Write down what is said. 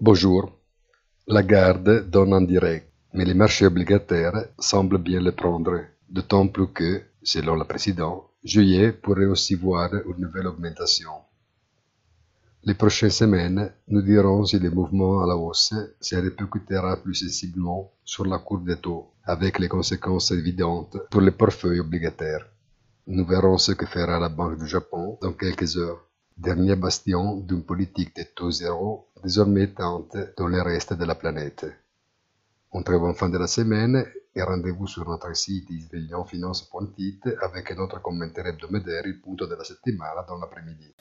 Bonjour. La garde donne en direct, mais les marchés obligataires semblent bien le prendre, d'autant plus que, selon le président, juillet pourrait aussi voir une nouvelle augmentation. Les prochaines semaines nous dirons si le mouvement à la hausse se répercutera plus sensiblement sur la courbe des taux, avec les conséquences évidentes pour les portefeuilles obligataires. Nous verrons ce que fera la Banque du Japon dans quelques heures, dernier bastion d'une politique de taux zéro désormais tente dans le reste de la planète. On très bonne fin de la semaine et rendez-vous sur notre site isveglionfinance.it avec notre commentaire hebdomadaire il punto della settimana dans l'après-midi.